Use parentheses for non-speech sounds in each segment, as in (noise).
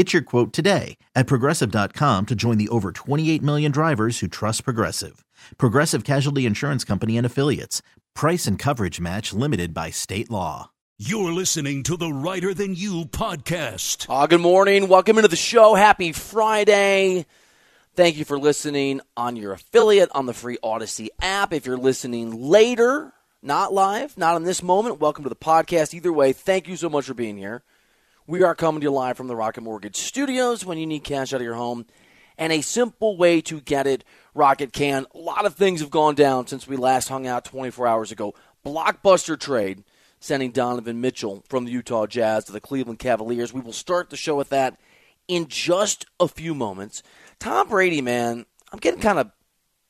Get your quote today at progressive.com to join the over 28 million drivers who trust Progressive. Progressive Casualty Insurance Company and Affiliates. Price and coverage match limited by state law. You're listening to the Reiter Than You podcast. Uh, good morning. Welcome into the show. Happy Friday. Thank you for listening on your affiliate on the free Audacy app. If you're listening later, not live, not in this moment, welcome to the podcast. Either way, thank you so much for being here. We are coming to you live from the Rocket Mortgage Studios when you need cash out of your home. And a simple way to get it, Rocket can. A lot of things have gone down since we last hung out 24 hours ago. Blockbuster trade sending Donovan Mitchell from the Utah Jazz to the Cleveland Cavaliers. We will start the show with that in just a few moments. Tom Brady, man, I'm getting kind of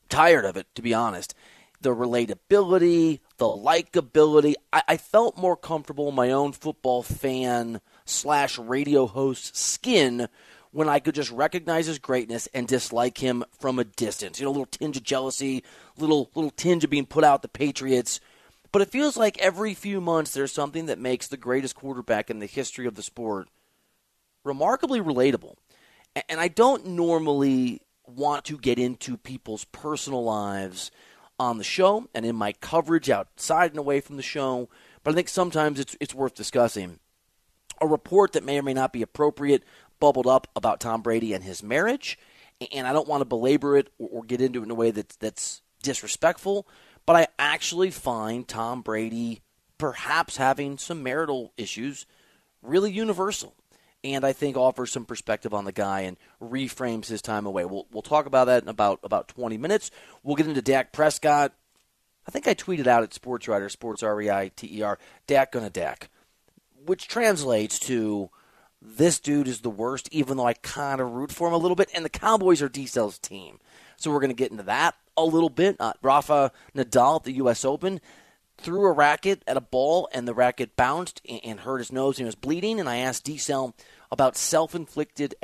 tired of it, to be honest. The relatability, the likability. I, I felt more comfortable in my own football fan slash radio host skin when I could just recognize his greatness and dislike him from a distance. You know, a little tinge of jealousy, little little tinge of being put out the Patriots. But it feels like every few months there's something that makes the greatest quarterback in the history of the sport remarkably relatable. And I don't normally want to get into people's personal lives on the show and in my coverage outside and away from the show, but I think sometimes it's it's worth discussing. A report that may or may not be appropriate bubbled up about Tom Brady and his marriage, and I don't want to belabor it or, get into it in a way that's that's disrespectful, but I actually find Tom Brady perhaps having some marital issues really universal and I think offers some perspective on the guy and reframes his time away. We'll, we'll talk about that in about, about 20 minutes. We'll get into Dak Prescott. I think I tweeted out at Sports Reiter, Sports R E I T E R, Dak gonna Dak, which translates to this dude is the worst, even though I kind of root for him a little bit. And the Cowboys are D Cell's team. So we're going to get into that a little bit. Uh, Rafa Nadal at the U.S. Open threw a racket at a ball, and the racket bounced and, hurt his nose and he was bleeding. And I asked D Cell about self inflicted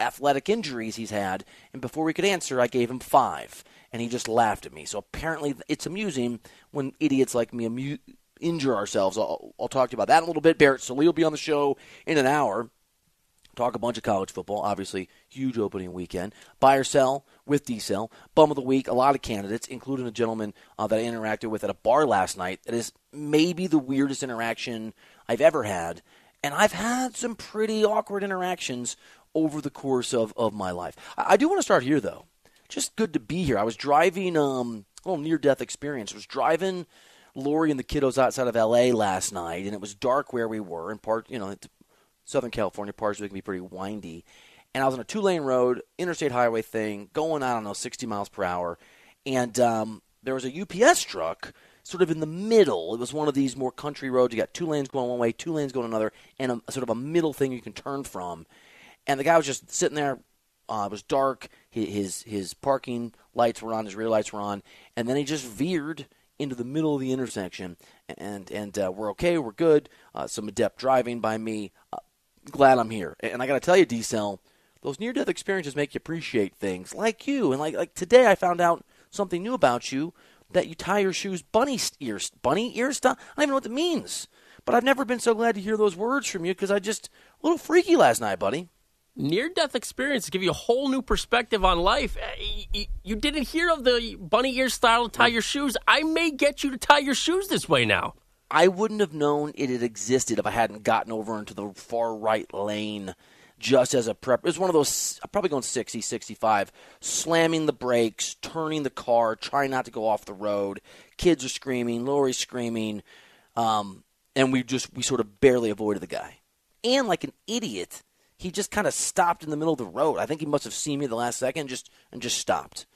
athletic injuries he's had. And before we could answer, I gave him five. And he just laughed at me. So apparently it's amusing when idiots like me amu- injure ourselves. I'll, I'll, talk to you about that in a little bit. Barrett Sallee will be on the show in an hour. Talk a bunch of college football. Obviously, huge opening weekend. Buy or sell with D Cell. Bum of the week. A lot of candidates, including a gentleman uh, that I interacted with at a bar last night. That is maybe the weirdest interaction I've ever had. And I've had some pretty awkward interactions over the course of, of my life. I, I do want to start here, though. Just good to be here. I was driving, um, a little near death experience. I was driving Lori and the kiddos outside of LA last night, and it was dark where we were. In part, you know, Southern California parts can be pretty windy. And I was on a two lane road, interstate highway thing, going, I don't know, 60 miles per hour. And um, there was a UPS truck sort of in the middle. It was one of these more country roads. You got two lanes going one way, two lanes going another, and a, sort of a middle thing you can turn from. And the guy was just sitting there. Uh, it was dark. His his parking lights were on. His rear lights were on, and then he just veered into the middle of the intersection. And and uh, we're okay. We're good. Uh, some adept driving by me. Uh, glad I'm here. And I got to tell you, D Cell, those near death experiences make you appreciate things like you. And like like today, I found out something new about you that you tie your shoes bunny ears, bunny ear style. I don't even know what that means. But I've never been so glad to hear those words from you because I just a little freaky last night, buddy. Near death experiences give you a whole new perspective on life. Uh, you didn't hear of the bunny ear style to tie your shoes. I may get you to tie your shoes this way now. I wouldn't have known it had existed if I hadn't gotten over into the far right lane just as a prep. It was one of those, I'm probably going 60, 65, slamming the brakes, turning the car, trying not to go off the road. Kids are screaming, Lori's screaming, um, and we just we sort of barely avoided the guy. And like an idiot, he just kind of stopped in the middle of the road. I think he must have seen me the last second, just and just stopped.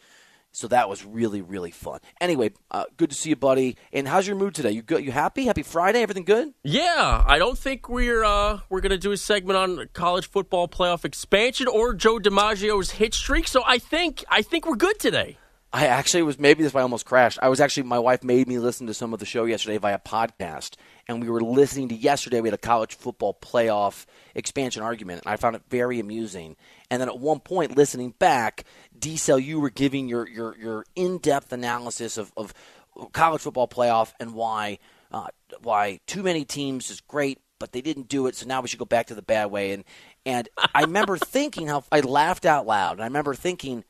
So that was really, really fun. Anyway, uh, good to see you, buddy. And how's your mood today? You good? You happy? Happy Friday? Everything good? Yeah, I don't think we're uh, we're gonna do a segment on college football playoff expansion or Joe DiMaggio's hit streak. So I think I think we're good today. I actually was maybe this why I almost crashed. I was actually my wife made me listen to some of the show yesterday via podcast, and we were listening to yesterday. We had a college football playoff expansion argument, and I found it very amusing. And then at one point, listening back, D Cell, you were giving your your, your in depth analysis of, of college football playoff and why uh, why too many teams is great, but they didn't do it. So now we should go back to the bad way. And and I remember (laughs) thinking how I laughed out loud, and I remember thinking,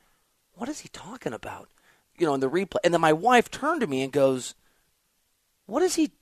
what is he talking about? you know, in the replay. And then my wife turned to me and goes, "What is he?"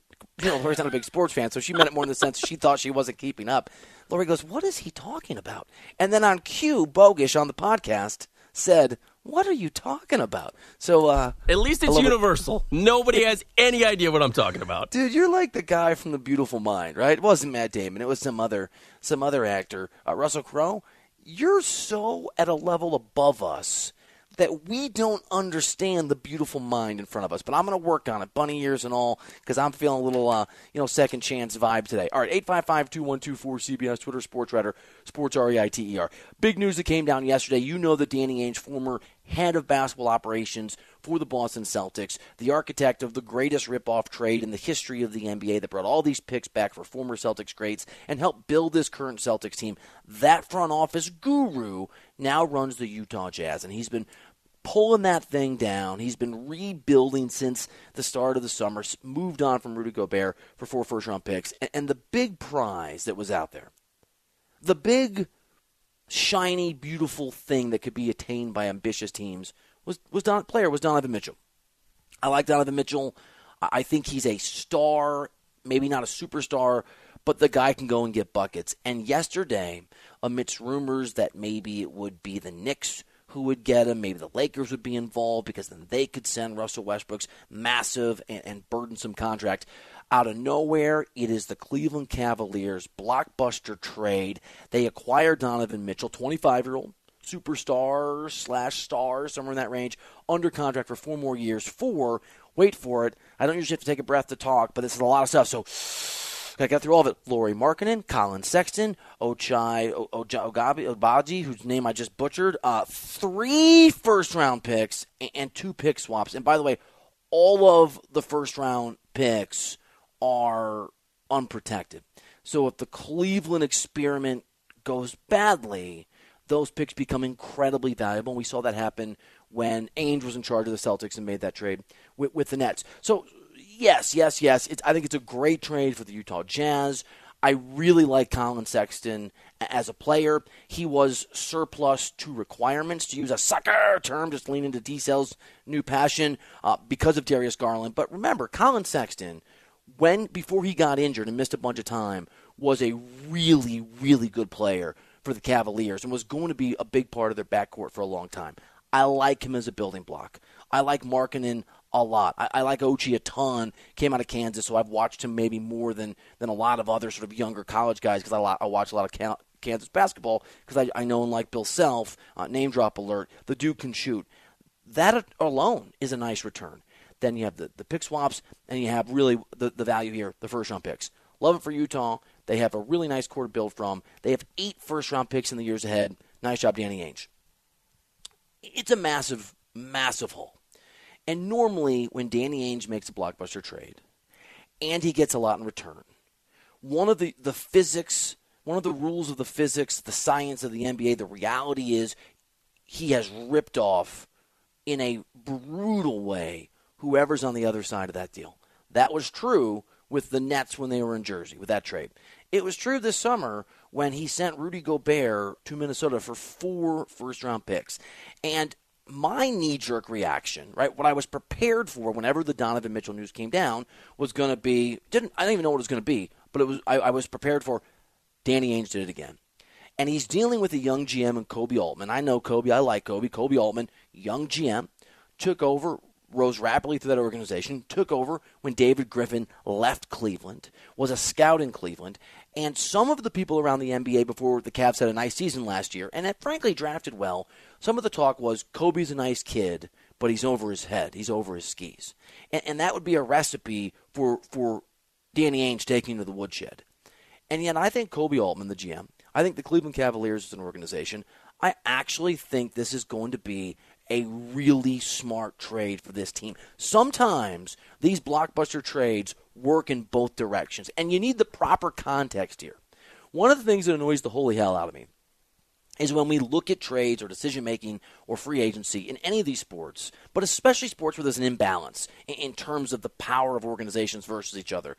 You know, Lori's not a big sports fan, so she meant it more in the sense she thought she wasn't keeping up. Lori goes, "What is he talking about?" And then on cue, Bogish on the podcast said, "What are you talking about?" So uh, at least it's universal. It. Nobody has any idea what I'm talking about. Dude, you're like the guy from The Beautiful Mind, right? It wasn't Matt Damon. It was some other some other actor, uh, Russell Crowe. You're so at a level above us that we don't understand the beautiful mind in front of us. But I'm going to work on it, bunny ears and all, because I'm feeling a little, uh, you know, second chance vibe today. All right, 855 2124 CBS, Twitter, Sports Reiter, Sports R E I T E R. Big news that came down yesterday. You know that Danny Ainge, former head of basketball operations for the Boston Celtics, the architect of the greatest ripoff trade in the history of the NBA that brought all these picks back for former Celtics greats and helped build this current Celtics team. That front office guru now runs the Utah Jazz, and he's been pulling that thing down. He's been rebuilding since the start of the summer, moved on from Rudy Gobert for four first round picks. And the big prize that was out there, the big, shiny, beautiful thing that could be attained by ambitious teams was, was Don, player was Donovan Mitchell. I like Donovan Mitchell. I think he's a star, maybe not a superstar, but the guy can go and get buckets. And yesterday, amidst rumors that maybe it would be the Knicks who would get him. Maybe the Lakers would be involved because then they could send Russell Westbrook's massive and, and burdensome contract. Out of nowhere, it is the Cleveland Cavaliers blockbuster trade. They acquire Donovan Mitchell, 25 year old superstar slash star, somewhere in that range, under contract for four more years. For, wait for it, I don't usually have to take a breath to talk, but this is a lot of stuff. So I got through all of it. Lauri Markkanen, Collin Sexton, Ochai Ogabi, Obaji, whose name I just butchered. Uh, three first round picks and two pick swaps. And by the way, all of the first round picks are unprotected. So if the Cleveland experiment goes badly, those picks become incredibly valuable. We saw that happen when Ainge was in charge of the Celtics and made that trade with, with the Nets. So yes, yes, yes. It's, I think it's a great trade for the Utah Jazz. I really like Collin Sexton as a player. He was surplus to requirements, to use a sucker term, just lean into D-Cell's new passion uh, because of Darius Garland. But remember, Collin Sexton, when before he got injured and missed a bunch of time, was a really, really good player for the Cavaliers and was going to be a big part of their backcourt for a long time. I like him as a building block. I like Markkanen a lot. I, I like Ochi a ton. Came out of Kansas, so I've watched him maybe more than than a lot of other sort of younger college guys because I, I watch a lot of Kansas basketball because I, I know and like Bill Self. Uh, name drop alert. The dude can shoot. That alone is a nice return. Then you have the, the pick swaps, and you have really the, the value here, the first round picks. Love it for Utah. They have a really nice core to build from. They have eight first round picks in the years ahead. Nice job, Danny Ainge. It's a massive, massive haul. And normally, when Danny Ainge makes a blockbuster trade, and he gets a lot in return, one of the, the physics, one of the rules of the physics, the science of the NBA, the reality is he has ripped off in a brutal way whoever's on the other side of that deal. That was true with the Nets when they were in Jersey with that trade. It was true this summer when he sent Rudy Gobert to Minnesota for four first round picks. And my knee jerk reaction, right? What I was prepared for whenever the Donovan Mitchell news came down was going to be didn't I didn't even know what it was going to be, but it was I, I, was prepared for. Danny Ainge did it again, And he's dealing with a young GM and Koby Altman. I know Koby, I like Koby. Koby Altman, young GM, took over, rose rapidly through that organization, took over when David Griffin left Cleveland, was a scout in Cleveland, and some of the people around the NBA before the Cavs had a nice season last year, and it frankly drafted well, some of the talk was Koby's a nice kid, but he's over his head. He's over his skis. And, and that would be a recipe for, for Danny Ainge taking to the woodshed. And yet I think Koby Altman, the GM, I think the Cleveland Cavaliers as an organization, I actually think this is going to be a really smart trade for this team. Sometimes these blockbuster trades work in both directions, and you need the proper context here. One of the things that annoys the holy hell out of me is when we look at trades or decision making or free agency in any of these sports, but especially sports where there's an imbalance in terms of the power of organizations versus each other.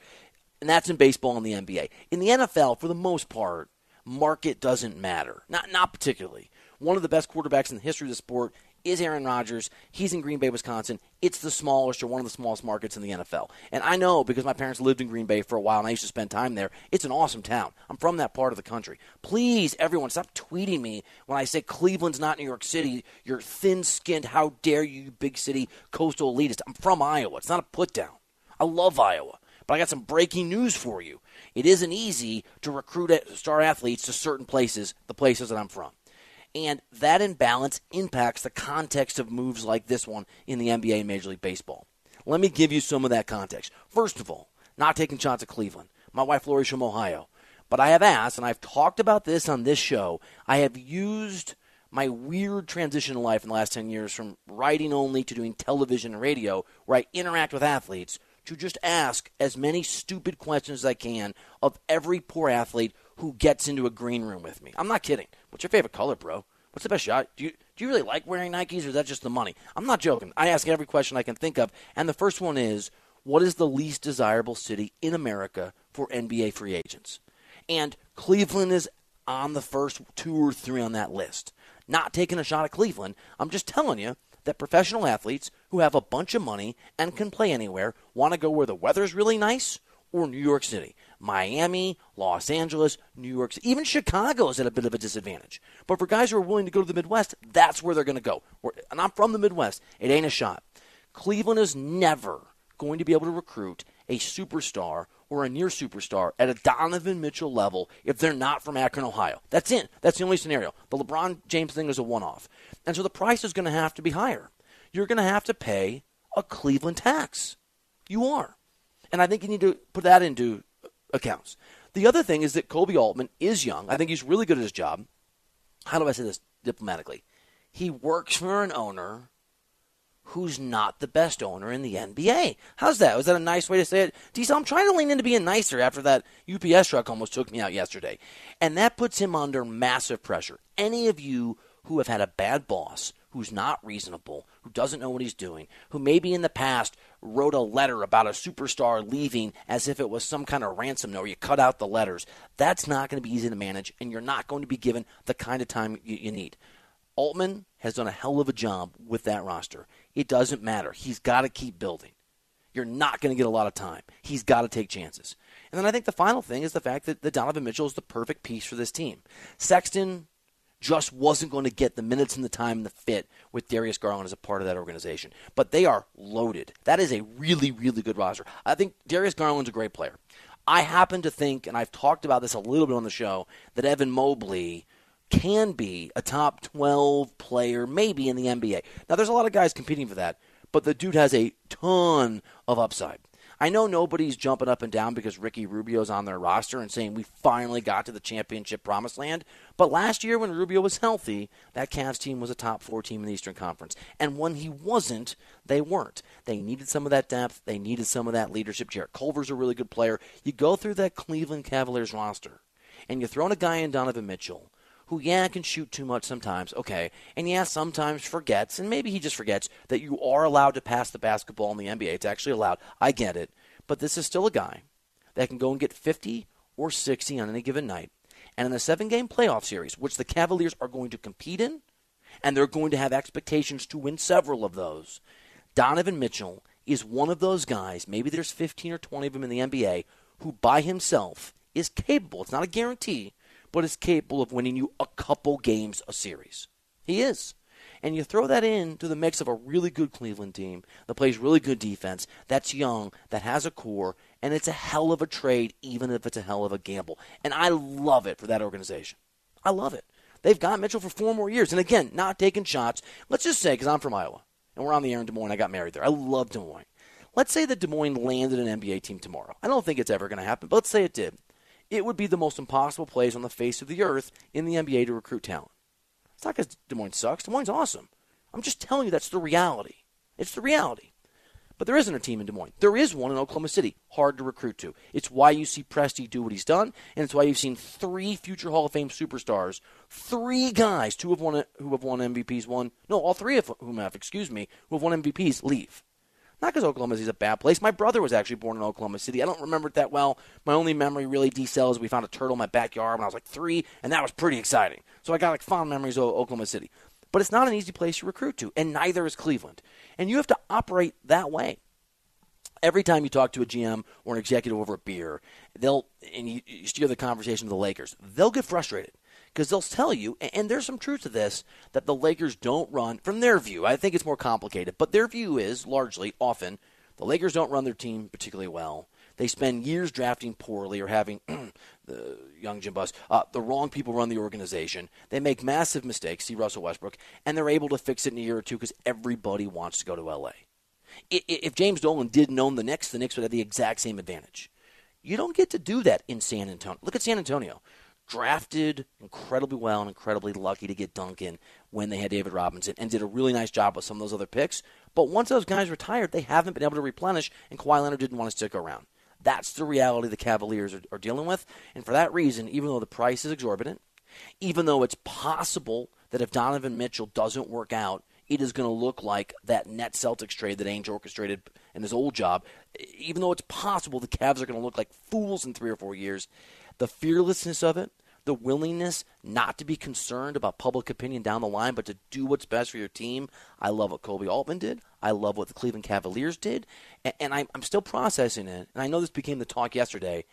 And that's in baseball and the NBA. In the NFL, for the most part, market doesn't matter. Not not particularly. One of the best quarterbacks in the history of the sport is Aaron Rodgers. He's in Green Bay, Wisconsin. It's the smallest or one of the smallest markets in the NFL. And I know because my parents lived in Green Bay for a while and I used to spend time there. It's an awesome town. I'm from that part of the country. Please, everyone, stop tweeting me when I say Cleveland's not New York City. You're thin skinned. How dare you, big city coastal elitist? I'm from Iowa. It's not a put down. I love Iowa. But I got some breaking news for you. It isn't easy to recruit star athletes to certain places, the places that I'm from. And that imbalance impacts the context of moves like this one in the NBA and Major League Baseball. Let me give you some of that context. First of all, not taking shots at Cleveland. My wife Lori's from Ohio. But I have asked, and I've talked about this on this show, I have used my weird transition in life in the last 10 years from writing only to doing television and radio, where I interact with athletes, to just ask as many stupid questions as I can of every poor athlete who gets into a green room with me. I'm not kidding. What's your favorite color, bro? What's the best shot? Do you do you really like wearing Nikes, or is that just the money? I'm not joking. I ask every question I can think of, and the first one is, what is the least desirable city in America for NBA free agents? And Cleveland is on the first two or three on that list. Not taking a shot at Cleveland. I'm just telling you that professional athletes who have a bunch of money and can play anywhere want to go where the weather's really nice or New York City. Miami, Los Angeles, New York, even Chicago is at a bit of a disadvantage. But for guys who are willing to go to the Midwest, that's where they're going to go. And I'm from the Midwest. It ain't a shot. Cleveland is never going to be able to recruit a superstar or a near superstar at a Donovan Mitchell level if they're not from Akron, Ohio. That's it. That's the only scenario. The LeBron James thing is a one off. And so the price is going to have to be higher. You're going to have to pay a Cleveland tax. You are. And I think you need to put that into accounts. The other thing is that Koby Altman is young. I think he's really good at his job. How do I say this diplomatically? He works for an owner who's not the best owner in the NBA. How's that? Was that a nice way to say it? Diesel, I'm trying to lean into being nicer after that UPS truck almost took me out yesterday. And that puts him under massive pressure. Any of you who have had a bad boss who's not reasonable, who doesn't know what he's doing, who maybe in the past wrote a letter about a superstar leaving as if it was some kind of ransom note, you cut out the letters. That's not going to be easy to manage, and you're not going to be given the kind of time you, you need. Altman has done a hell of a job with that roster. It doesn't matter. He's got to keep building. You're not going to get a lot of time. He's got to take chances. And then I think the final thing is the fact that, that Donovan Mitchell is the perfect piece for this team. Sexton just wasn't going to get the minutes and the time and the fit with Darius Garland as a part of that organization. But they are loaded. That is a really, really good roster. I think Darius Garland's a great player. I happen to think, and I've talked about this a little bit on the show, that Evan Mobley can be a top 12 player, maybe in the NBA. Now, there's a lot of guys competing for that, but the dude has a ton of upside. I know nobody's jumping up and down because Ricky Rubio's on their roster and saying we finally got to the championship promised land. But last year, when Rubio was healthy, that Cavs team was a top four team in the Eastern Conference. And when he wasn't, they weren't. They needed some of that depth. They needed some of that leadership. Jarrett Culver's a really good player. You go through that Cleveland Cavaliers roster, and you throw in a guy in Donovan Mitchell who, yeah, can shoot too much sometimes, okay, and yeah, sometimes forgets, and maybe he just forgets that you are allowed to pass the basketball in the NBA. It's actually allowed. I get it. But this is still a guy that can go and get 50 or 60 on any given night. And in the seven game playoff series, which the Cavaliers are going to compete in, and they're going to have expectations to win several of those, Donovan Mitchell is one of those guys, maybe there's 15 or 20 of them in the NBA, who by himself is capable, it's not a guarantee, but is capable of winning you a couple games a series. He is. And you throw that into the mix of a really good Cleveland team that plays really good defense, that's young, that has a core, and it's a hell of a trade, even if it's a hell of a gamble. And I love it for that organization. I love it. They've got Mitchell for four more years. And again, not taking shots. Let's just say, because I'm from Iowa, and we're on the air in Des Moines, I got married there. I love Des Moines. Let's say that Des Moines landed an NBA team tomorrow. I don't think it's ever going to happen, but let's say it did. It would be the most impossible place on the face of the earth in the NBA to recruit talent. It's not because Des Moines sucks. Des Moines awesome. I'm just telling you that's the reality. It's the reality. But there isn't a team in Des Moines. There is one in Oklahoma City, hard to recruit to. It's why you see Presti do what he's done, and it's why you've seen three future Hall of Fame superstars, three guys, two won who have won MVPs, one no, all three of whom have, excuse me, who have won MVPs leave. Not because Oklahoma City is a bad place. My brother was actually born in Oklahoma City. I don't remember it that well. My only memory really decel is we found a turtle in my backyard when I was like three, and that was pretty exciting. So I got like fond memories of Oklahoma City. But it's not an easy place to recruit to, and neither is Cleveland. And you have to operate that way every time you talk to a GM or an executive over a beer, they'll and you, you steer the conversation to the Lakers, they'll get frustrated because they'll tell you, and there's some truth to this, that the Lakers don't run from their view. I think it's more complicated, but their view is largely, often, the Lakers don't run their team particularly well. They spend years drafting poorly or having (clears throat) the young Jim Buss, uh, the wrong people run the organization. They make massive mistakes. See Russell Westbrook, and they're able to fix it in a year or two because everybody wants to go to LA if James Dolan didn't own the Knicks, the Knicks would have the exact same advantage. You don't get to do that in San Antonio. Look at San Antonio. Drafted incredibly well and incredibly lucky to get Duncan when they had David Robinson and did a really nice job with some of those other picks. But once those guys retired, they haven't been able to replenish, and Kawhi Leonard didn't want to stick around. That's the reality the Cavaliers are, are dealing with. And for that reason, even though the price is exorbitant, even though it's possible that if Donovan Mitchell doesn't work out, it is going to look like that net Celtics trade that Ainge orchestrated in his old job. Even though it's possible the Cavs are going to look like fools in three or four years, the fearlessness of it, the willingness not to be concerned about public opinion down the line, but to do what's best for your team. I love what Koby Altman did. I love what the Cleveland Cavaliers did. And, I'm I'm still processing it. And I know this became the talk yesterday.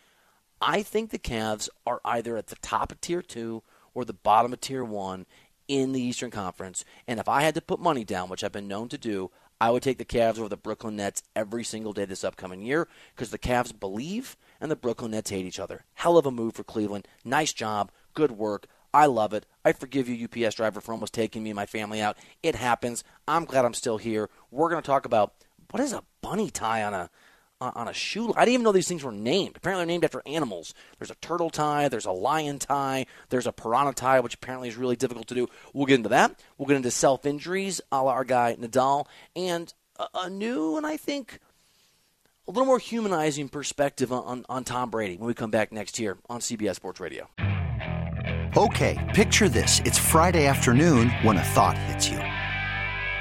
I think the Cavs are either at the top of tier two or the bottom of tier one in the Eastern Conference. And if I had to put money down, which I've been known to do, I would take the Cavs over the Brooklyn Nets every single day this upcoming year because the Cavs believe and the Brooklyn Nets hate each other. Hell of a move for Cleveland. Nice job. Good work. I love it. I forgive you, UPS driver, for almost taking me and my family out. It happens. I'm glad I'm still here. We're going to talk about what is a bunny tie on a on a shoe. I didn't even know these things were named. Apparently, they're named after animals. There's a turtle tie, there's a lion tie, there's a piranha tie, which apparently is really difficult to do. We'll get into that. We'll get into self injuries, a la our guy Nadal, and a, a, new and I think a little more humanizing perspective on, on, on Tom Brady when we come back next year on CBS Sports Radio. Okay, picture this: it's Friday afternoon when a thought hits you.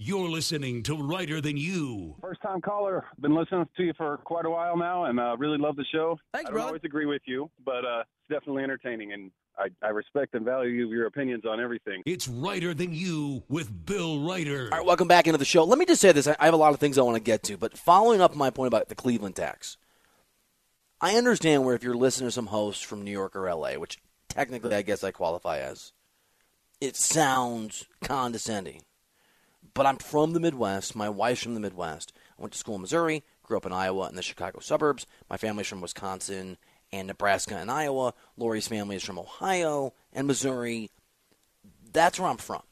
You're listening to Reiter Than You. First time caller. Been listening to you for quite a while now and uh, really love the show. Thanks, I don't brother. always agree with you, but uh, it's definitely entertaining and I, I respect and value your opinions on everything. It's Reiter Than You with Bill Reiter. All right, welcome back into the show. Let me just say this. I I have a lot of things I want to get to, but following up my point about the Cleveland tax, I understand where if you're listening to some hosts from New York or LA, which technically I guess I qualify as, it sounds condescending. But I'm from the Midwest. My wife's from the Midwest. I went to school in Missouri, grew up in Iowa and the Chicago suburbs. My family's from Wisconsin and Nebraska and Iowa. Lori's family is from Ohio and Missouri. That's where I'm from.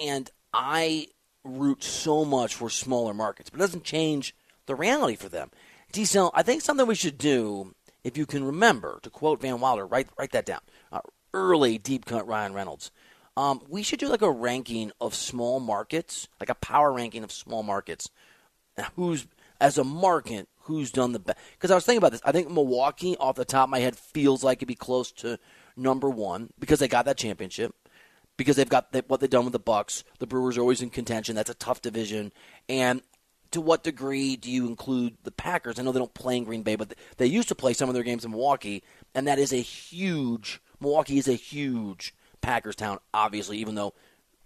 And I root so much for smaller markets, but it doesn't change the reality for them. Diesel, I think something we should do, if you can remember, to quote Van Wilder, write write that down. Uh, early deep cut Ryan Reynolds. Um, we should do like a ranking of small markets, like a power ranking of small markets. Who's as a market, who's done the best? Because I was thinking about this. I think Milwaukee, off the top of my head, feels like it'd be close to number one because they got that championship because they've got the, what they've done with the Bucks. The Brewers are always in contention. That's a tough division. And to what degree do you include the Packers? I know they don't play in Green Bay, but they used to play some of their games in Milwaukee, and that is a huge. Milwaukee is a huge Packers town, obviously, even though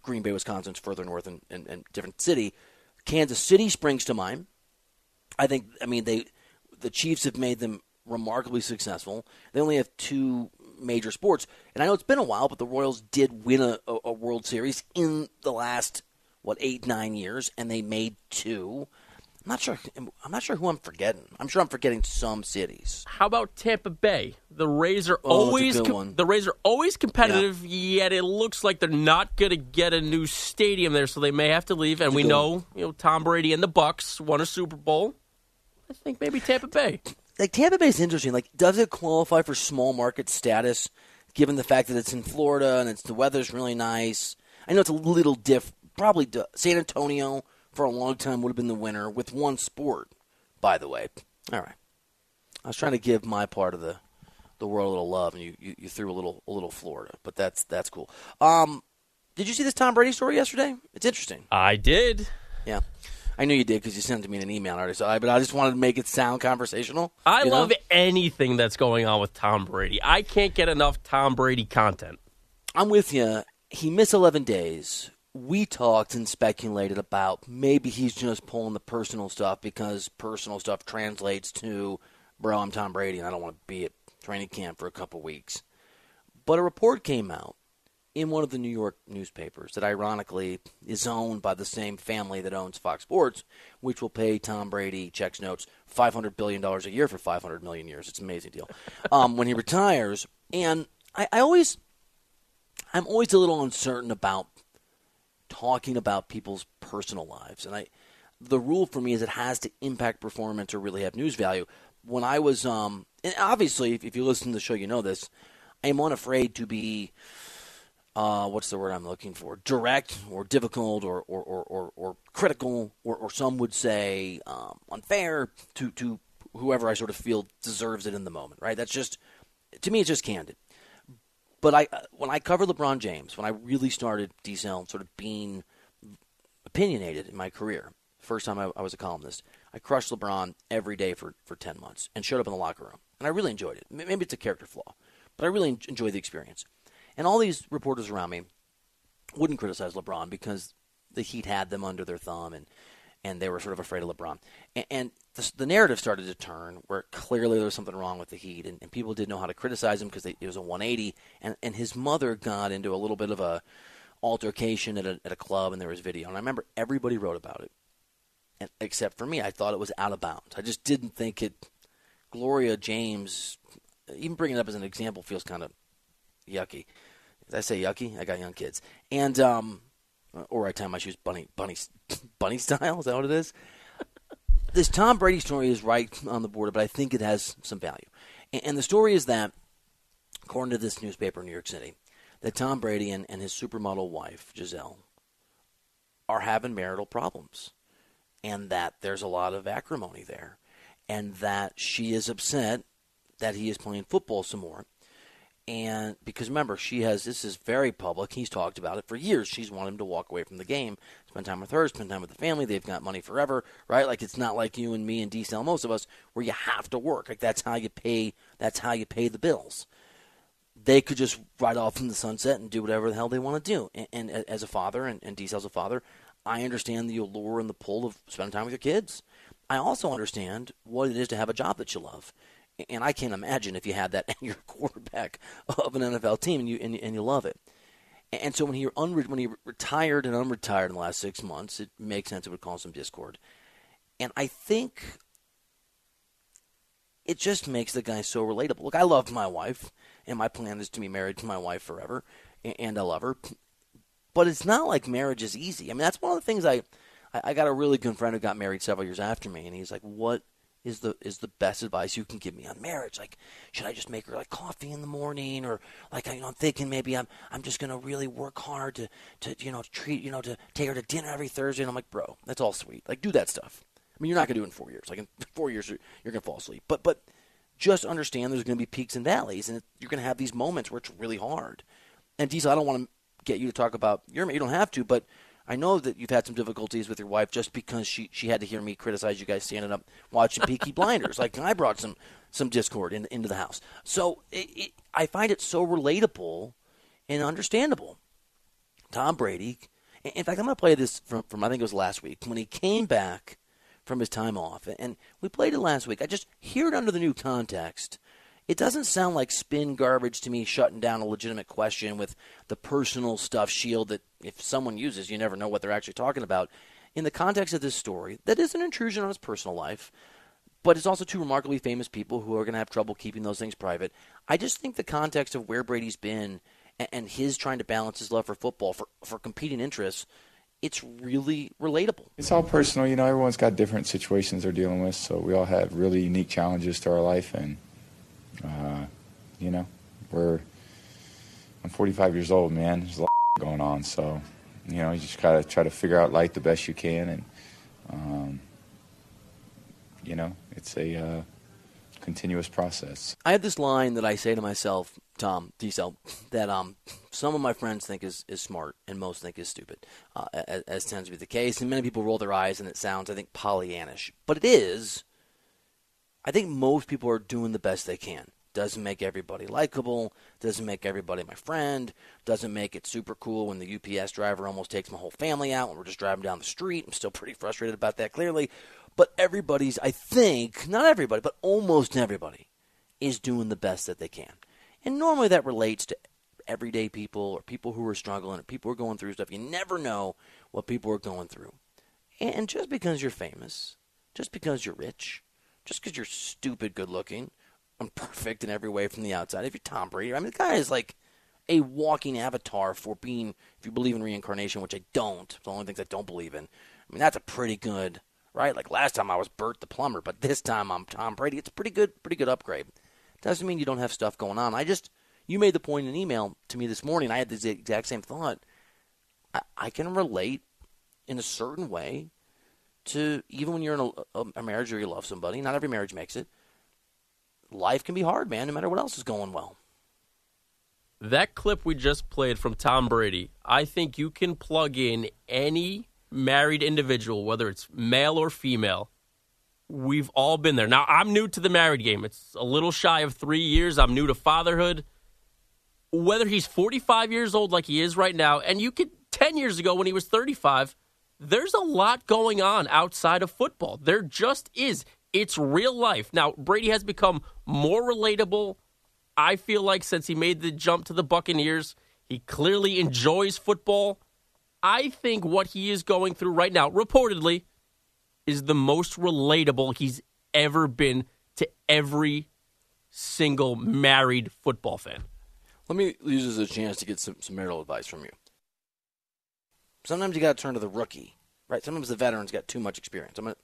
Green Bay, Wisconsin's further north and, and, and different city. Kansas City springs to mind. I think. I mean, they the Chiefs have made them remarkably successful. They only have two major sports, and I know it's been a while, but the Royals did win a, a, a World Series in the last what eight nine years, and they made two. I'm not sure. I'm not sure who I'm forgetting. I'm sure I'm forgetting some cities. How about Tampa Bay? The Rays are Oh, always com- the Rays are always competitive, yet it looks like they're not going to get a new stadium there, so they may have to leave. And we know, you know, Tom Brady and the Bucs won a Super Bowl. I think maybe Tampa Bay. like Tampa Bay is interesting. Like, does it qualify for small market status, given the fact that it's in Florida and it's the weather's really nice? I know it's a little diff. Probably San Antonio for a long time would have been the winner with one sport. By the way, all right. I was trying to give my part of the the world a little love, and you, you, you threw a little a little Florida, but that's that's cool. Um, did you see this Tom Brady story yesterday? It's interesting. I did. Yeah, I knew you did because you sent it to me in an email already. So, I, but I just wanted to make it sound conversational. I you know? love anything that's going on with Tom Brady. I can't get enough Tom Brady content. I'm with you. He missed 11 days. We talked and speculated about maybe he's just pulling the personal stuff because personal stuff translates to, bro, I'm Tom Brady and I don't want to be at training camp for a couple weeks. But a report came out in one of the New York newspapers that ironically is owned by the same family that owns Fox Sports, which will pay Tom Brady checks notes $500 billion a year for 500 million years. It's an amazing deal. (laughs) Um, when he retires. And I, I always, I'm always a little uncertain about talking about people's personal lives. And I, the rule for me is it has to impact performance or really have news value. When I was, um, and obviously, if, if you listen to the show, you know this. I am unafraid to be uh, what's the word I'm looking for? Direct or difficult or or, or, or, or critical or, or some would say um, unfair to, to whoever I sort of feel deserves it in the moment, right? That's just to me, it's just candid. But I uh, when I covered LeBron James, when I really started decel sort of being opinionated in my career, first time I, I was a columnist, I crushed LeBron every day for, for 10 months and showed up in the locker room. And I really enjoyed it. Maybe it's a character flaw, but I really enjoyed the experience. And all these reporters around me wouldn't criticize LeBron because the Heat had them under their thumb and, and they were sort of afraid of LeBron. And, and the, the narrative started to turn where clearly there was something wrong with the Heat and, and people didn't know how to criticize him because it was a 180. And, and his mother got into a little bit of a altercation at a, at a club and there was video. And I remember everybody wrote about it and, except for me. I thought it was out of bounds. I just didn't think it. Gloria James, even bringing it up as an example feels kind of yucky. Did I say yucky? I got young kids, and um, Uh, or I tie my shoes bunny bunny (laughs) bunny style. Is that what it is? this Tom Brady story is right on the border, but I think it has some value. And, and the story is that, according to this newspaper in New York City, that Tom Brady and, and his supermodel wife Gisele are having marital problems, and that there's a lot of acrimony there, and that she is upset that he is playing football some more And because remember, she has this is very public. He's talked about it for years. She's wanted him to walk away from the game, spend time with her, spend time with the family. They've got money forever, right? Like it's not like you and me and D Cell, most of us, where you have to work. Like that's how you pay. That's how you pay the bills. They could just ride off in the sunset and do whatever the hell they want to do. And, and as a father, and, and D Cell's a father, I understand the allure and the pull of spending time with your kids. I also understand what it is to have a job that you love and I can't imagine if you had that (laughs) and you're a quarterback of an NFL team and you and, and you love it. And so when he when he retired and unretired in the last six months, it makes sense it would cause some discord. And I think it just makes the guy so relatable. Look, I love my wife, and my plan is to be married to my wife forever, and I love her. But it's not like marriage is easy. I mean, that's one of the things I I got a really good friend who got married several years after me, and he's like, "What is the is the best advice you can give me on marriage. Like, should I just make her like coffee in the morning, or like you know, I'm thinking maybe I'm I'm just gonna really work hard to to you know treat you know to take her to dinner every Thursday. And I'm like, bro, that's all sweet. Like, do that stuff. I mean, you're not gonna do it in four years. Like in four years, you're, gonna fall asleep. But but just understand there's gonna be peaks and valleys, and you're gonna have these moments where it's really hard. And Diesel, I don't want to get you to talk about your you don't have to, but I know that you've had some difficulties with your wife just because she, she had to hear me criticize you guys standing up watching Peaky (laughs) Blinders. Like I brought some some discord in, into the house. So it, it, I find it so relatable and understandable. Tom Brady. In fact, I'm going to play this from, from I think it was last week when he came back from his time off, and we played it last week. I just hear it under the new context it doesn't sound like spin garbage to me shutting down a legitimate question with the personal stuff shield that if someone uses you never know what they're actually talking about in the context of this story that is an intrusion on his personal life but it's also two remarkably famous people who are going to have trouble keeping those things private i just think the context of where brady's been and his trying to balance his love for football for, for competing interests it's really relatable. It's all personal, you know. Everyone's got different situations they're dealing with, so we all have really unique challenges to our life, and uh, you know, we're I'm 45 years old, man. There's a lot going on, so you know, you just gotta try to figure out life the best you can, and um, you know, it's a uh, continuous process. I have this line that I say to myself, Tom Diesel, that um, some of my friends think is, is smart and most think is stupid, uh, as, as, tends to be the case. And many people roll their eyes, and it sounds, I think, Pollyannish, but it is I think most people are doing the best they can. Doesn't make everybody likable, doesn't make everybody my friend, doesn't make it super cool when the UPS driver almost takes my whole family out when we're just driving down the street. I'm still pretty frustrated about that, clearly. But everybody's, I think, not everybody, but almost everybody is doing the best that they can. And normally that relates to everyday people or people who are struggling or people who are going through stuff. You never know what people are going through. And just because you're famous, just because you're rich, just because you're stupid good looking and perfect in every way from the outside. If you're Tom Brady, I mean, the guy is like a walking avatar for being, if you believe in reincarnation, which I don't, it's the only things I don't believe in. I mean, that's a pretty good, right? Like last time I was Bert the plumber, but this time I'm Tom Brady. It's a pretty good, pretty good upgrade. Doesn't mean you don't have stuff going on. I just, you made the point in an email to me this morning. I had the exact same thought. I, I can relate in a certain way to even when you're in a, a marriage or you love somebody. Not every marriage makes it. Life can be hard, man, no matter what else is going well. That clip we just played from Tom Brady, I think you can plug in any married individual, whether it's male or female. We've all been there. Now, I'm new to the married game. It's a little shy of three years. I'm new to fatherhood. Whether he's 45 years old like he is right now, and you could 10 years ago when he was 35, there's a lot going on outside of football. There just is. It's real life. Now, Brady has become more relatable, I feel like, since he made the jump to the Buccaneers. He clearly enjoys football. I think what he is going through right now, reportedly, is the most relatable he's ever been to every single married football fan. Let me use this as a chance to get some, some marital advice from you sometimes you got to turn to the rookie, right? Sometimes the veterans got too much experience. I'm gonna,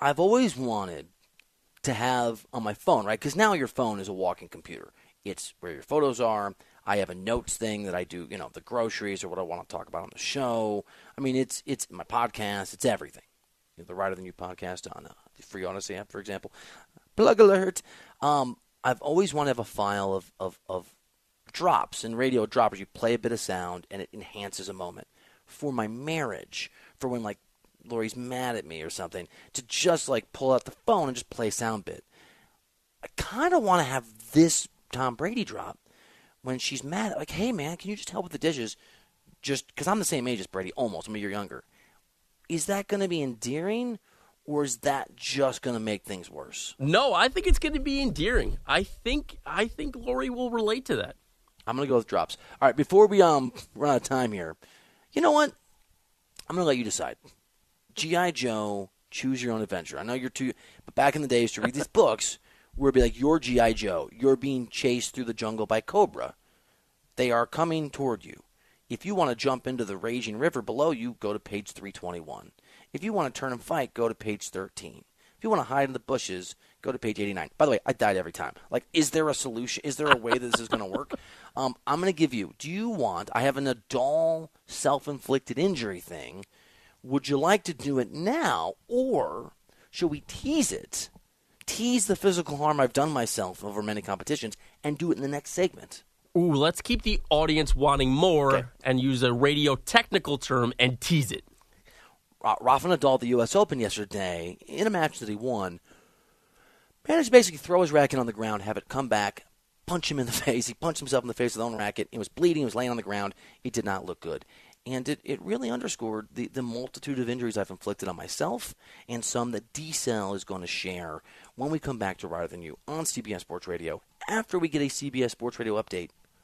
I've always wanted to have on my phone, right? Because now your phone is a walking computer. It's where your photos are. I have a notes thing that I do, you know, the groceries or what I want to talk about on the show. I mean, it's it's my podcast. It's everything. You know, the Reiter Than You podcast on uh, the Free Audacy app, for example. Plug alert. Um, I've always wanted to have a file of, of, of drops in radio droppers. You play a bit of sound and it enhances a moment. For my marriage, for when like Lori's mad at me or something, to just like pull out the phone and just play sound bit. I kind of want to have this Tom Brady drop when she's mad. Like, hey man, can you just help with the dishes? Just because I'm the same age as Brady, almost. I mean, you're younger. Is that going to be endearing? or is that just going to make things worse? No, I think it's going to be endearing. I think I think Lori will relate to that. I'm going to go with drops. All right, before we um run out of time here, you know what? I'm going to let you decide. GI Joe, Choose Your Own Adventure. I know you're too, but back in the days to read these (laughs) books, where it'd be like you're GI Joe, you're being chased through the jungle by Cobra. They are coming toward you. If you want to jump into the raging river below you, go to page 321. If you want to turn and fight, go to page 13. If you want to hide in the bushes, go to page 89. By the way, I died every time. Like, is there a solution? Is there a way that this is going (laughs) to work? Um, I'm going to give you. Do you want? I have an Nadal self-inflicted injury thing. Would you like to do it now, or should we tease it? Tease the physical harm I've done myself over many competitions, and do it in the next segment. Ooh, let's keep the audience wanting more Okay. and use a radio technical term and tease it. Ra- Rafa Nadal at the U.S. Open yesterday in a match that he won managed to basically throw his racket on the ground, have it come back, punch him in the (laughs) face. He punched himself in the face with his own racket. He was bleeding. He was laying on the ground. It did not look good. And it, it really underscored the, the multitude of injuries I've inflicted on myself and some that D Cell is going to share when we come back to Reiter Than You on CBS Sports Radio after we get a CBS Sports Radio update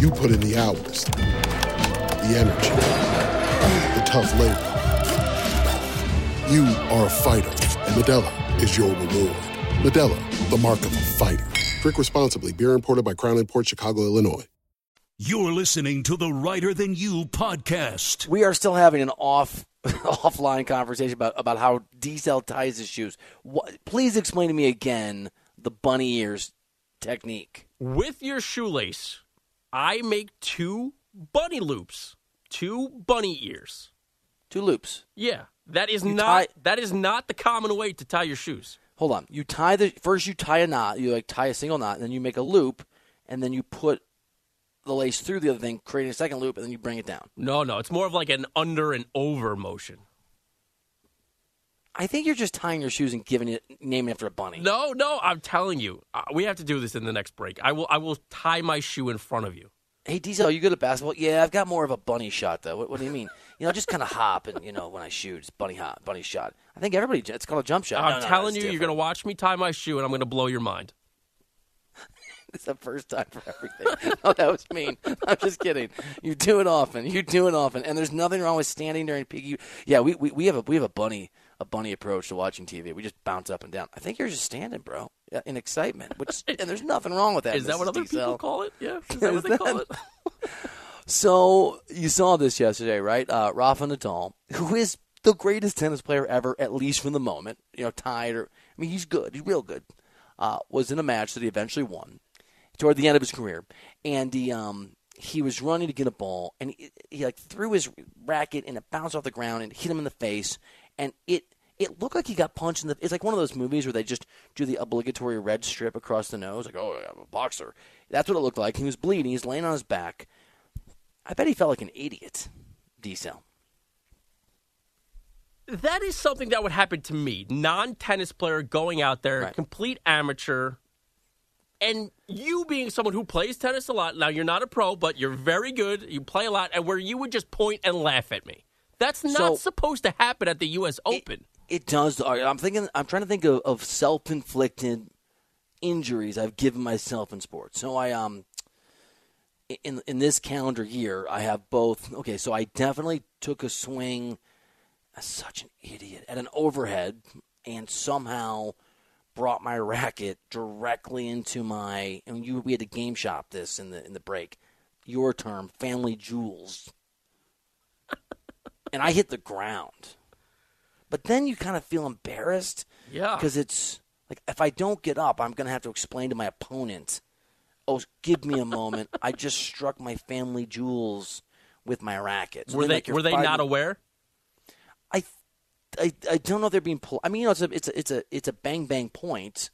You put in the hours, the energy, the tough labor. You are a fighter, and Modelo is your reward. Modelo, the mark of a fighter. Drink responsibly. Beer imported by Crown Port Chicago, Illinois. You're listening to the Reiter Than You podcast. We are still having an off (laughs) offline conversation about, about how Diesel ties his shoes. What, please explain to me again the bunny ears technique. With your shoelace, I make two bunny loops, two bunny ears. Two loops. Yeah, that is You not tie- that is not the common way to tie your shoes. Hold on. You tie the first. You tie a knot. You like tie a single knot, and then you make a loop, and then you put the lace through the other thing, creating a second loop, and then you bring it down. No, no, it's more of like an under and over motion. I think you're just tying your shoes and giving it naming it after a bunny. No, no, I'm telling you, uh, we have to do this in the next break. I will, I will tie my shoe in front of you. Hey Diesel, are you good at basketball? Yeah, I've got more of a bunny shot though. What, what do you mean? You know, just kind of hop and you know when I shoot, it's bunny hop, bunny shot. I think everybody, it's called a jump shot. I'm No, no, telling you, you're going to watch me tie my shoe, and I'm going to blow your mind. (laughs) It's the first time for everything. (laughs) oh, that was mean. (laughs) I'm just kidding. You do it often. You do it often, and there's nothing wrong with standing there and peeking. Yeah, we, we, we have a we have a bunny a bunny approach to watching TV. We just bounce up and down. I think you're just standing, bro. uh, in excitement. Which (laughs) and there's nothing wrong with that. Is that what Mrs. other people call it? Yeah, is (laughs) that what they call it? (laughs) So you saw this yesterday, right? Uh, Rafa Nadal, who is the greatest tennis player ever, at least from the moment, you know, tied or I mean, he's good, he's real good. Uh, was in a match that he eventually won toward the end of his career, and he um he was running to get a ball, and he, he like threw his racket and it bounced off the ground and hit him in the face, and it. It looked like he got punched in the. It's like one of those movies where they just do the obligatory red strip across the nose, like, "Oh, I'm a boxer." That's what it looked like. He was bleeding. He's laying on his back. I bet he felt like an idiot, D-Cell. that is something that would happen to me, non-tennis player going out there, complete amateur, and you being someone who plays tennis a lot. Now you're not a pro, but you're very good. You play a lot, and where you would just point and laugh at me. That's not So- supposed to happen at the U.S. Open. It does. I'm thinking. I'm trying to think of, of self-inflicted injuries I've given myself in sports. So I um in in this calendar year, I have both. Okay, so I definitely took a swing as such an idiot at an overhead and somehow brought my (laughs) racket directly into my and you we had to game shop this in the in the break. Your term, family jewels. and I hit the ground. But then you kind of feel embarrassed. Yeah. Because it's like if I don't get up, I'm going to have to explain to my opponent, "Oh, give me a moment. I just struck my family jewels with my racket." So were they were they not aware? I, I, I don't know if they're being pulled. I mean, you know, it's a, it's a, it's a, it's a bang bang point,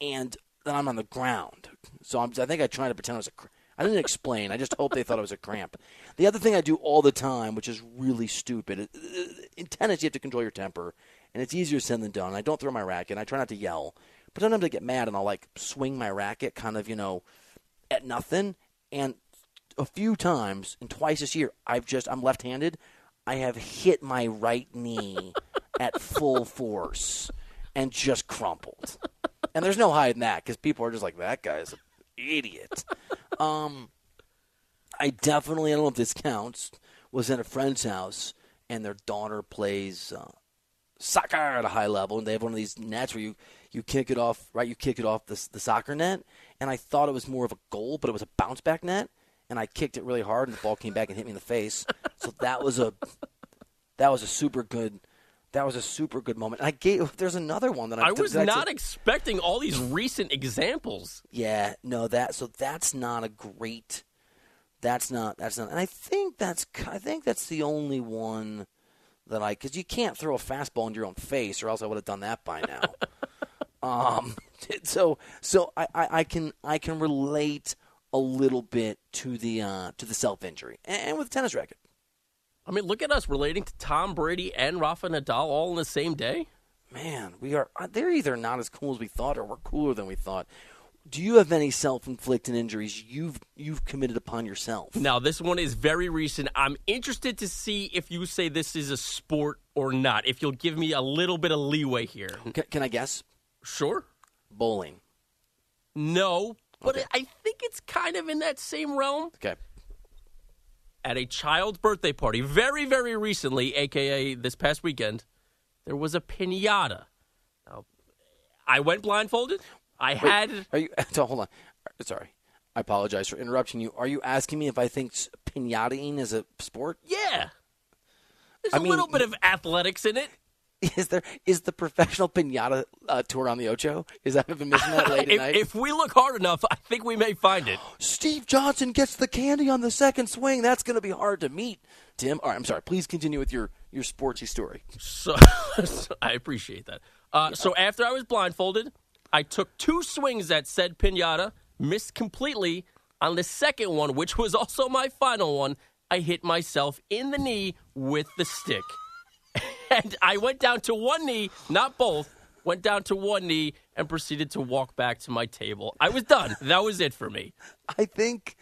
and then I'm on the ground. So I'm, I think I tried to pretend it was a. I didn't explain. I just hope they thought it was a cramp. The other thing I do all the time, which is really stupid, uh, in tennis you have to control your temper, and it's easier said than done. I don't throw my racket. I try not to yell, but sometimes I get mad and I'll like swing my racket, kind of you know, at nothing. And a few times, and twice this year, I've just I'm left-handed. I have hit my right knee at full force and just crumpled. And there's no hiding that because people are just like that guy's an idiot. Um, I definitely I don't know if this counts. Was at a friend's house and their daughter plays uh, soccer at a high level, and they have one of these nets where you you kick it off right. You kick it off the the soccer net, and I thought it was more of a goal, but it was a bounce back net, and I kicked it really hard, and the ball came back and hit me in the face. So that was a that was a super good. That was a super good moment. And I gave. (laughs) There's another one that I, I was a- not expecting all these recent examples. yeah, no, that so that's not a great. That's not that's not, and I think that's I think that's the only one that I because you can't throw a fastball into your own face, or else I would have done that by now. (laughs) um, (laughs) so so I, I, I can I can relate a little bit to the uh, to the self injury and with the tennis racket. I mean, look at us relating to Tom Brady and Rafa Nadal all in the same day. Man, we are uh, they're either not as cool as we thought, or we're cooler than we thought. Do you have any self inflicted injuries you've you've committed upon yourself? Now, this one is very recent. I'm interested to see if you say this is a sport or not. If you'll give me a little bit of leeway here. Can, can I guess? Sure. Bowling. No, but I think it's kind of in that same realm. Okay. At a child's birthday party, very, very recently, aka this past weekend, there was a pinata. Now, I went blindfolded. I Wait, had. Are you? (laughs) So hold on. Uh, sorry, I apologize for interrupting you. Are you asking me if I think pinataing is a sport? Yeah. There's I a mean- little bit of athletics in it. (laughs) Is there is the professional pinata uh, tour on the Ocho? Is that have been missing that late at (laughs) if, night? if we look hard enough, I think we may find it. (gasps) Steve Johnson gets the candy on the second swing. That's going to be hard to meet. Tim, all right, I'm sorry. Please continue with your your sportsy story. So, (laughs) so I appreciate that. Uh, so after I was blindfolded, I took two swings at said pinata, missed completely. On the second one, which was also my final one, I hit myself in the knee with the stick. (laughs) and I went down to one knee, not both, went down to one knee and proceeded to walk back to my table. I was done. That was it for me. I think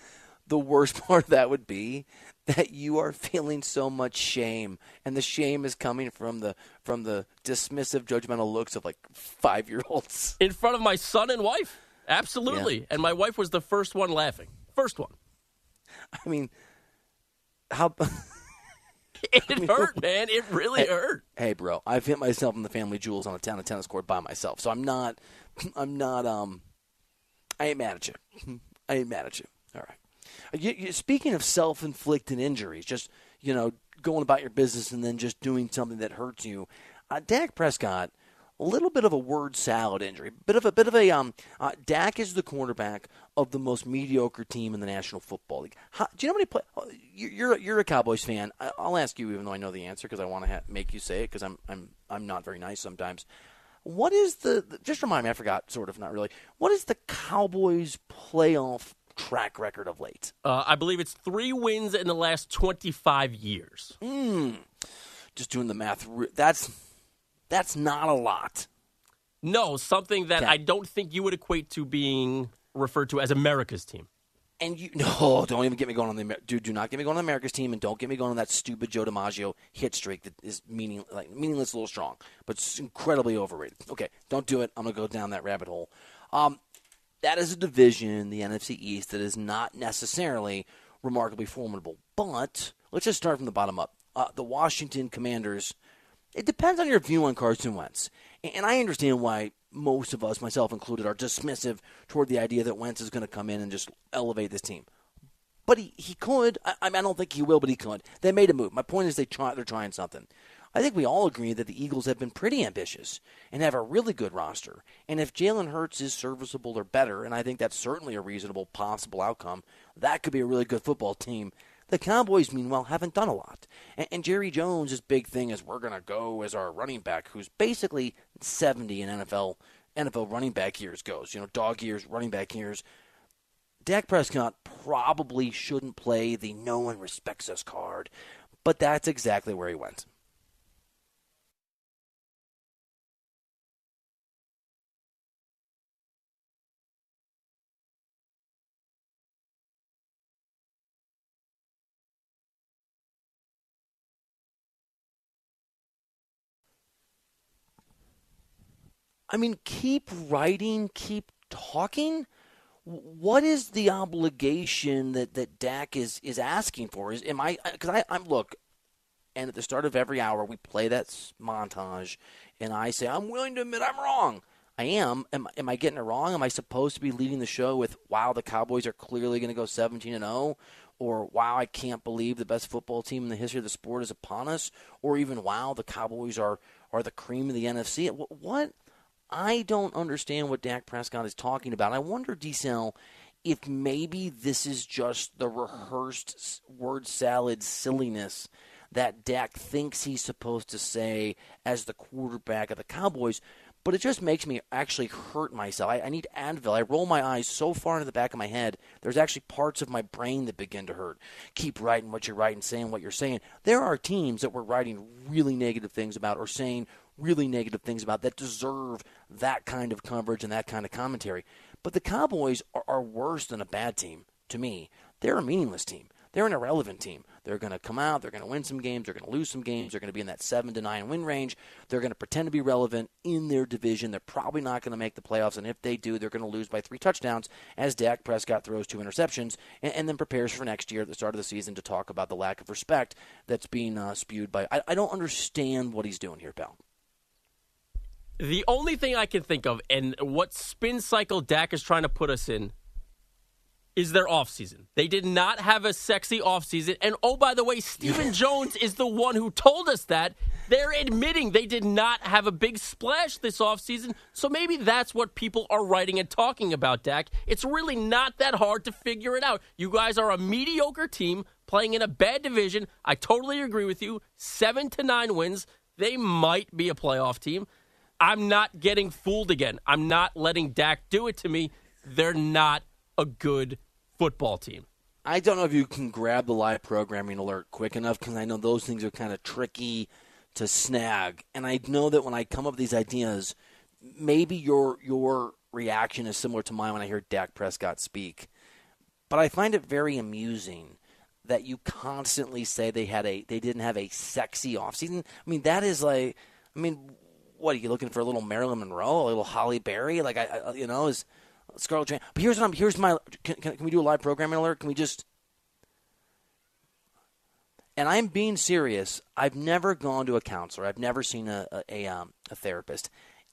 the worst (laughs) part of that would be that you are feeling so much shame, and the shame is coming from the from the dismissive, judgmental looks of like five year olds. In front of my son and wife. Absolutely. And my wife was the first one laughing. First one. I mean, how? (laughs) It hurt, man. It really Hey, hurt. Hey, bro, I've hit myself in the family jewels on a town of tennis court by myself, so I'm not. (clears throat) I'm not. Um, I ain't mad at you. (laughs) I ain't mad at you. All right. You, you, speaking of self-inflicted injuries, just you know, going about your business and then just doing something that hurts you. Uh, Dak Prescott, a little bit of a word salad injury, bit of a bit of a um. Uh, Dak is the cornerback of the most mediocre team in the National Football League. How, do you know how many play? Uh, you're you're a Cowboys fan. I, will ask you, even though I know the answer, because I want to ha- make you say it, because I'm I'm I'm not very nice sometimes. What is the, the just remind me? I forgot, sort of, not really. What is the Cowboys playoff track record of late? Uh, I believe it's three wins in the last 25 years. Mm. Just doing the math. That's that's not a lot. No, something that Okay. I don't think you would equate to being referred to as America's team. And you no, (laughs) don't even get me going on the Amer- dude. Do not get me going on America's team, and don't get me going on that stupid Joe DiMaggio hit streak that is meaning like meaningless, a little strong, but it's incredibly overrated. Okay, don't do it. I'm gonna go down that rabbit hole. Um, that is a division, the NFC East, that is not necessarily remarkably formidable. But let's just start from the bottom up. Uh, the Washington Commanders. It depends on your view on Carson Wentz, and I understand why most of us, myself included, are dismissive toward the idea that Wentz is going to come in and just elevate this team. But he, he could. I, I don't think he will, but he could. They made a move. My point is they try, they're trying something. I think we all agree that the Eagles have been pretty ambitious and have a really good roster. And if Jalen Hurts is serviceable or better, and I think that's certainly a reasonable possible outcome, that could be a really good football team. The Cowboys, meanwhile, haven't done a lot. And, and Jerry Jones' big thing is we're going to go as our running back, who's basically 70 in NFL NFL running back years goes. You know, dog years, running back years. Dak Prescott probably shouldn't play the no one respects us card, but that's exactly where he went. I mean, keep writing, keep talking. What is the obligation that, that Dak is, is asking for? Is am I uh, because I I'm look, and at the start of every hour we play that montage, and I say I'm willing to admit I'm wrong. I am. Am, am I getting it wrong? Am I supposed to be leading the show with "Wow, the Cowboys are clearly going to go 17 and 0," or "Wow, I can't believe the best football team in the history of the sport is upon us," or even "Wow, the Cowboys are are the cream of the NFC"? What? I don't understand what Dak Prescott is talking about. I wonder, Diesel, if maybe this is just the rehearsed word salad silliness that Dak thinks he's supposed to say as the quarterback of the Cowboys. But it just makes me actually hurt myself. I, I need Advil. I roll my eyes so far into the back of my head, there's actually parts of my brain that begin to hurt. Keep writing what you're writing, saying what you're saying. There are teams that we're writing really negative things about or saying really negative things about that deserve that kind of coverage and that kind of commentary. But the Cowboys are, are worse than a bad team to me. They're a meaningless team. They're an irrelevant team. They're going to come out. They're going to win some games. They're going to lose some games. They're going to be in that seven to nine win range. They're going to pretend to be relevant in their division. They're probably not going to make the playoffs, and if they do, they're going to lose by three touchdowns as Dak Prescott throws two interceptions and, and then prepares for next year at the start of the season to talk about the lack of respect that's being uh, spewed by. I, I don't understand what he's doing here, pal. The only thing I can think of, and what spin cycle Dak is trying to put us in, is their offseason. They did not have a sexy offseason. And oh, by the way, Stephen Jones is the one who told us that. They're admitting they did not have a big splash this offseason. So maybe that's what people are writing and talking about, Dak. It's really not that hard to figure it out. You guys are a mediocre team playing in a bad division. I totally agree with you. Seven to nine wins. They might be a playoff team. I'm not getting fooled again. I'm not letting Dak do it to me. They're not a good football team. I don't know if you can grab the live programming alert quick enough because I know those things are kind of tricky to snag. And I know that when I come up with these ideas, maybe your your reaction is similar to mine when I hear Dak Prescott speak. But I find it very amusing that you constantly say they had a they didn't have a sexy offseason. I mean, that is like I mean, what are you looking for a little Marilyn Monroe, a little Halle Berry? Like I, I you know, is Scarlett Johansson. But here's what I'm. Here's my. Can, can, can we do a live programming alert? Can we just? And I'm being serious. I've never gone to a counselor. I've never seen a a, a, um, a therapist.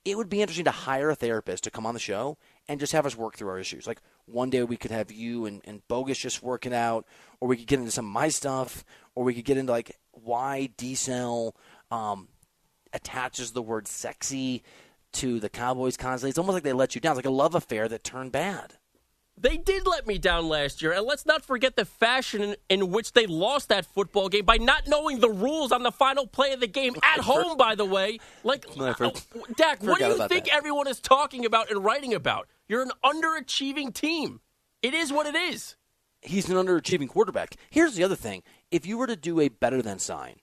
it would be interesting to hire a therapist to come on the show and just have us work through our issues. Like one day we could have you and, and Bogus just working out, or we could get into some of my stuff, or we could get into like why D-Cell um, attaches the word sexy to the Cowboys constantly. It's almost like they let you down. It's like a love affair that turned bad. They did let me down last year, and let's not forget the fashion in, which they lost that football game by not knowing the rules on the final play of the game (laughs) at home. By the way, like (laughs) uh, Dak, what do you think that. everyone is talking about and writing about? You're an underachieving team. It is what it is. He's an underachieving quarterback. Here's the other thing: if you were to do a better than sign,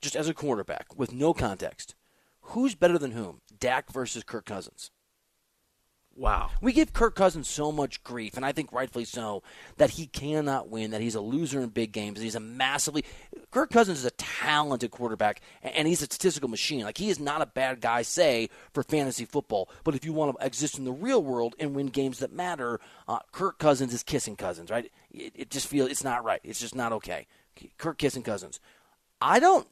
just as a quarterback with no context, who's better than whom? Dak versus Kirk Cousins. Wow. We give Kirk Cousins so much grief, and I think rightfully so, that he cannot win, that he's a loser in big games, and he's a massively. Kirk Cousins is a talented quarterback, and he's a statistical machine. Like, he is not a bad guy, say, for fantasy football. But if you want to exist in the real world and win games that matter, uh, Kirk Cousins is kissing Cousins, right? It, it just feels it's not right. It's just not okay. Kirk kissing Cousins. I don't.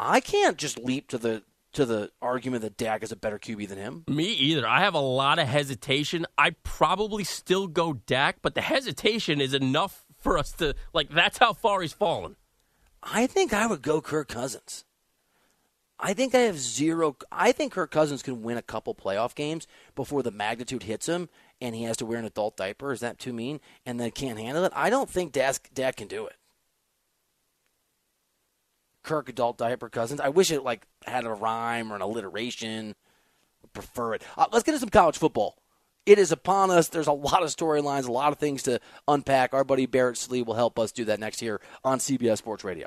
I can't just leap to the to the argument that Dak is a better QB than him? Me either. I have a lot of hesitation. I probably still go Dak, but the hesitation is enough for us to like. That's how far he's fallen. I think I would go Kirk Cousins. I think I have zero. I think Kirk Cousins can win a couple playoff games before the magnitude hits him and he has to wear an adult diaper. Is that too mean? And then can't handle it. I don't think Dak, Dak can do it. Kirk adult diaper cousins. I wish it like had a rhyme or an alliteration. I prefer it. Uh, let's get into some college football. It is upon us. There's a lot of storylines, a lot of things to unpack. Our buddy Barrett Sallee will help us do that next here on CBS Sports Radio.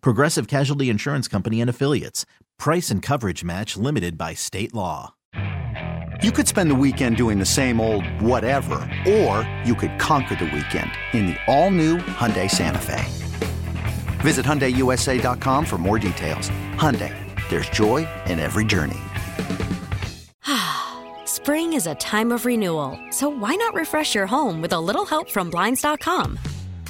Progressive Casualty Insurance Company and Affiliates. Price and coverage match limited by state law. You could spend the weekend doing the same old whatever, or you could conquer the weekend in the all-new Hyundai Santa Fe. Visit HyundaiUSA.com for more details. Hyundai, there's joy in every journey. (sighs) Spring is a time of renewal, so why not refresh your home with a little help from Blinds.com?